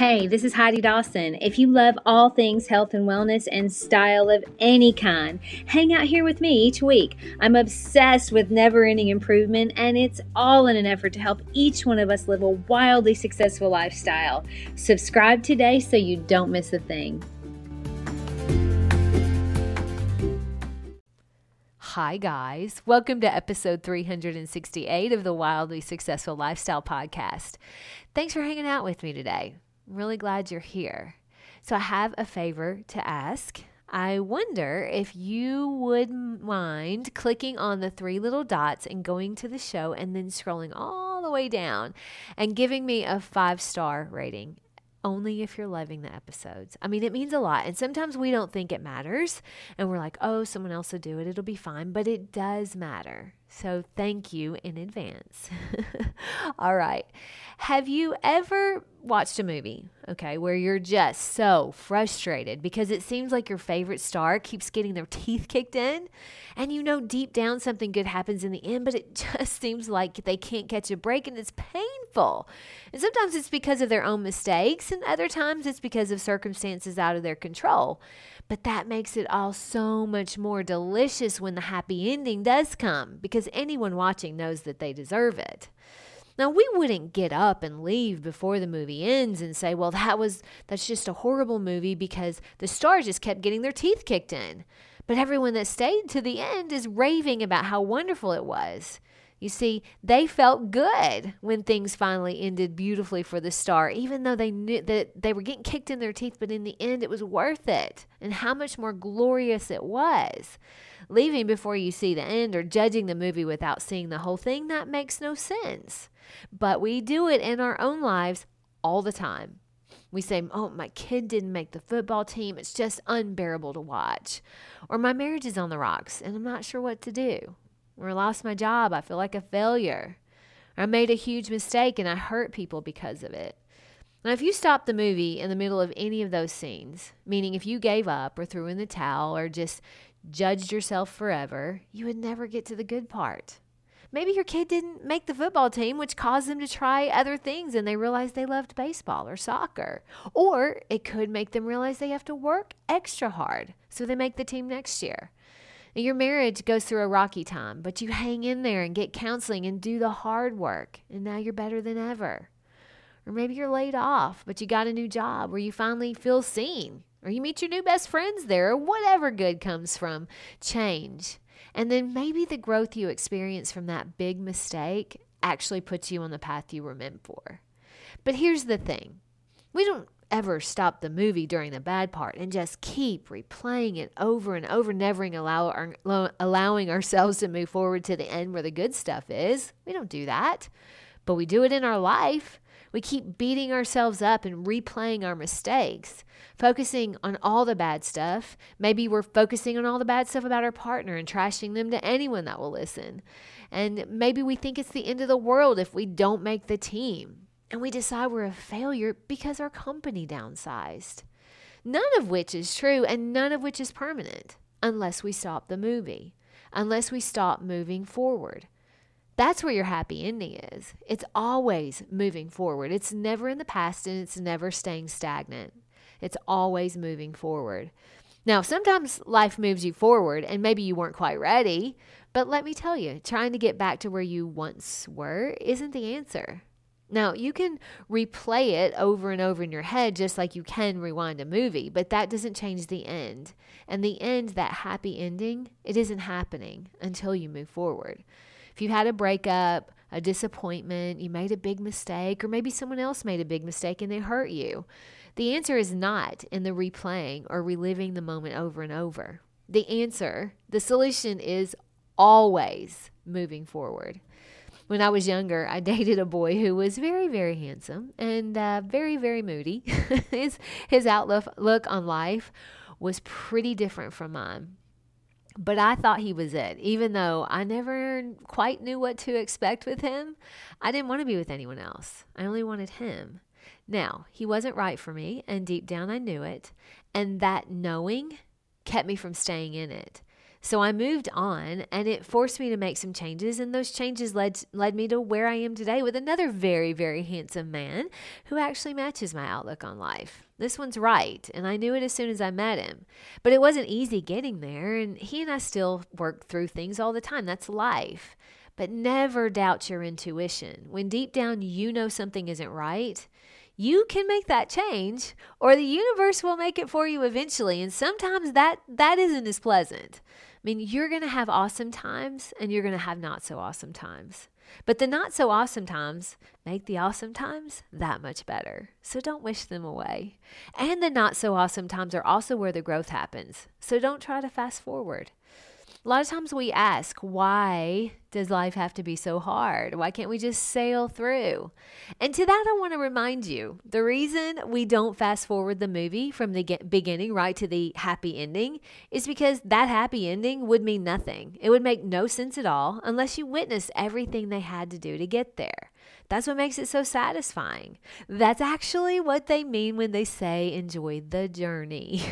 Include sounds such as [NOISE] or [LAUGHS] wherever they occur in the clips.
Hey, this is Heidi Dawson. If you love all things health and wellness and style of any kind, hang out here with me each week. I'm obsessed with never ending improvement, and it's all in an effort to help each one of us live a wildly successful lifestyle. Subscribe today so you don't miss a thing. Hi, guys. Welcome to episode 368 of the Wildly Successful Lifestyle Podcast. Thanks for hanging out with me today. Really glad you're here. So, I have a favor to ask. I wonder if you would mind clicking on the three little dots and going to the show and then scrolling all the way down and giving me a five star rating only if you're loving the episodes. I mean, it means a lot. And sometimes we don't think it matters. And we're like, oh, someone else will do it. It'll be fine. But it does matter. So thank you in advance. [LAUGHS] All right. Have you ever watched a movie, okay, where you're just so frustrated because it seems like your favorite star keeps getting their teeth kicked in and you know deep down something good happens in the end, but it [LAUGHS] just seems like they can't catch a break and it's painful. And sometimes it's because of their own mistakes, and other times it's because of circumstances out of their control. But that makes it all so much more delicious when the happy ending does come because anyone watching knows that they deserve it. Now, we wouldn't get up and leave before the movie ends and say, well, that was, that's just a horrible movie because the stars just kept getting their teeth kicked in. But everyone that stayed to the end is raving about how wonderful it was. You see, they felt good when things finally ended beautifully for the star, even though they knew that they were getting kicked in their teeth, but in the end, it was worth it. And how much more glorious it was. Leaving before you see the end or judging the movie without seeing the whole thing, that makes no sense. But we do it in our own lives all the time. We say, Oh, my kid didn't make the football team. It's just unbearable to watch. Or my marriage is on the rocks and I'm not sure what to do or I lost my job. I feel like a failure. Or I made a huge mistake and I hurt people because of it. Now, if you stopped the movie in the middle of any of those scenes, meaning if you gave up or threw in the towel or just judged yourself forever, you would never get to the good part. Maybe your kid didn't make the football team, which caused them to try other things and they realized they loved baseball or soccer. Or it could make them realize they have to work extra hard so they make the team next year. Your marriage goes through a rocky time, but you hang in there and get counseling and do the hard work, and now you're better than ever. Or maybe you're laid off, but you got a new job where you finally feel seen, or you meet your new best friends there, or whatever good comes from change. And then maybe the growth you experience from that big mistake actually puts you on the path you were meant for. But here's the thing we don't ever stop the movie during the bad part and just keep replaying it over and over, never allow our, allowing ourselves to move forward to the end where the good stuff is. We don't do that, but we do it in our life. We keep beating ourselves up and replaying our mistakes, focusing on all the bad stuff. Maybe we're focusing on all the bad stuff about our partner and trashing them to anyone that will listen. And maybe we think it's the end of the world if we don't make the team and we decide we're a failure because our company downsized. None of which is true and none of which is permanent unless we stop the movie, unless we stop moving forward. That's where your happy ending is. It's always moving forward. It's never in the past and it's never staying stagnant. It's always moving forward. Now, sometimes life moves you forward and maybe you weren't quite ready, but let me tell you, trying to get back to where you once were isn't the answer. Now, you can replay it over and over in your head just like you can rewind a movie, but that doesn't change the end. And the end, that happy ending, it isn't happening until you move forward. If you had a breakup, a disappointment, you made a big mistake, or maybe someone else made a big mistake and they hurt you, the answer is not in the replaying or reliving the moment over and over. The answer, the solution is always moving forward when I was younger, I [LAUGHS] dated a boy who was very, very handsome and uh, very, very moody. [LAUGHS] his his outlook look on life was pretty different from mine. But I thought he was it. Even though I never quite knew what to expect with him, I didn't want to be with anyone else. I only wanted him. Now, he wasn't right for me, and deep down I knew it. And that knowing kept me from staying in it. So I moved on and it forced me to make some changes and those changes led led me to where I am today with another very very handsome man who actually matches my outlook on life. This one's right and I knew it as soon as I met him. But it wasn't easy getting there and he and I still work through things all the time. That's life. But never doubt your intuition. When deep down you know something isn't right, you can make that change or the universe will make it for you eventually and sometimes that that isn't as pleasant I mean, you're going to have awesome times and you're going to have not so awesome times. But the not so awesome times make the awesome times that much better. So don't wish them away. And the not so awesome times are also where the growth happens. So don't try to fast forward. A lot of times we ask, why does life have to be so hard? Why can't we just sail through? And to that, I want to remind you the reason we don't fast forward the movie from the beginning right to the happy ending is because that happy ending would mean nothing. It would make no sense at all unless you witnessed everything they had to do to get there. That's what makes it so satisfying. That's actually what they mean when they say enjoy the journey.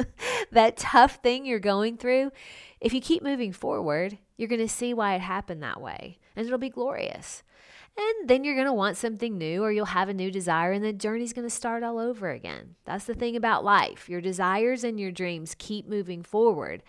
[LAUGHS] that tough thing you're going through, if you keep moving forward, you're going to see why it happened that way, and it'll be glorious. And then you're going to want something new, or you'll have a new desire, and the journey's going to start all over again. That's the thing about life. Your desires and your dreams keep moving forward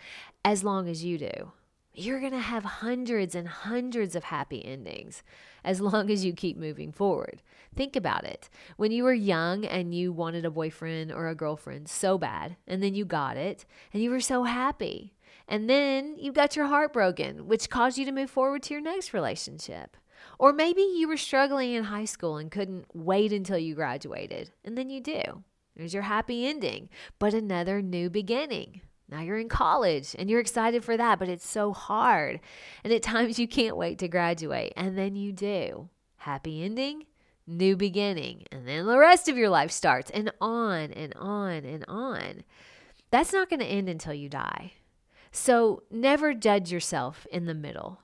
as long as you do. You're going to have hundreds and hundreds of happy endings as long as you keep moving forward. Think about it. When you were young and you wanted a boyfriend or a girlfriend so bad, and then you got it, and you were so happy. And then you got your heart broken, which caused you to move forward to your next relationship. Or maybe you were struggling in high school and couldn't wait until you graduated, and then you do. There's your happy ending, but another new beginning. Now you're in college and you're excited for that, but it's so hard. And at times you can't wait to graduate, and then you do. Happy ending, new beginning. And then the rest of your life starts, and on and on and on. That's not going to end until you die. So never judge yourself in the middle.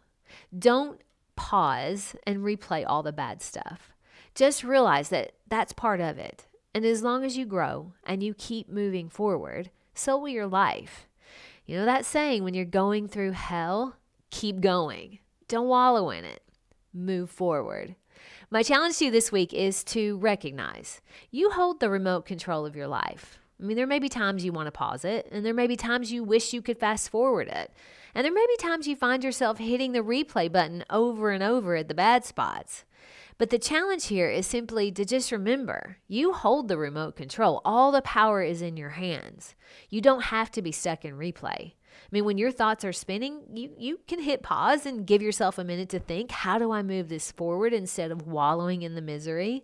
Don't pause and replay all the bad stuff. Just realize that that's part of it. And as long as you grow and you keep moving forward, so will your life. You know that saying, when you're going through hell, keep going. Don't wallow in it. Move forward. My challenge to you this week is to recognize you hold the remote control of your life. I mean, there may be times you want to pause it, and there may be times you wish you could fast forward it. And there may be times you find yourself hitting the replay button over and over at the bad spots. But the challenge here is simply to just remember you hold the remote control. All the power is in your hands. You don't have to be stuck in replay. I mean, when your thoughts are spinning, you, you can hit pause and give yourself a minute to think how do I move this forward instead of wallowing in the misery?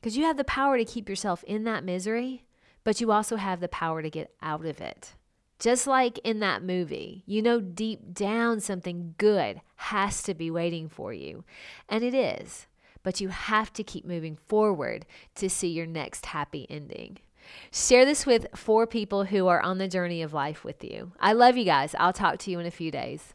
Because you have the power to keep yourself in that misery, but you also have the power to get out of it. Just like in that movie, you know deep down something good has to be waiting for you. And it is but you have to keep moving forward to see your next happy ending. Share this with four people who are on the journey of life with you. I love you guys. I'll talk to you in a few days.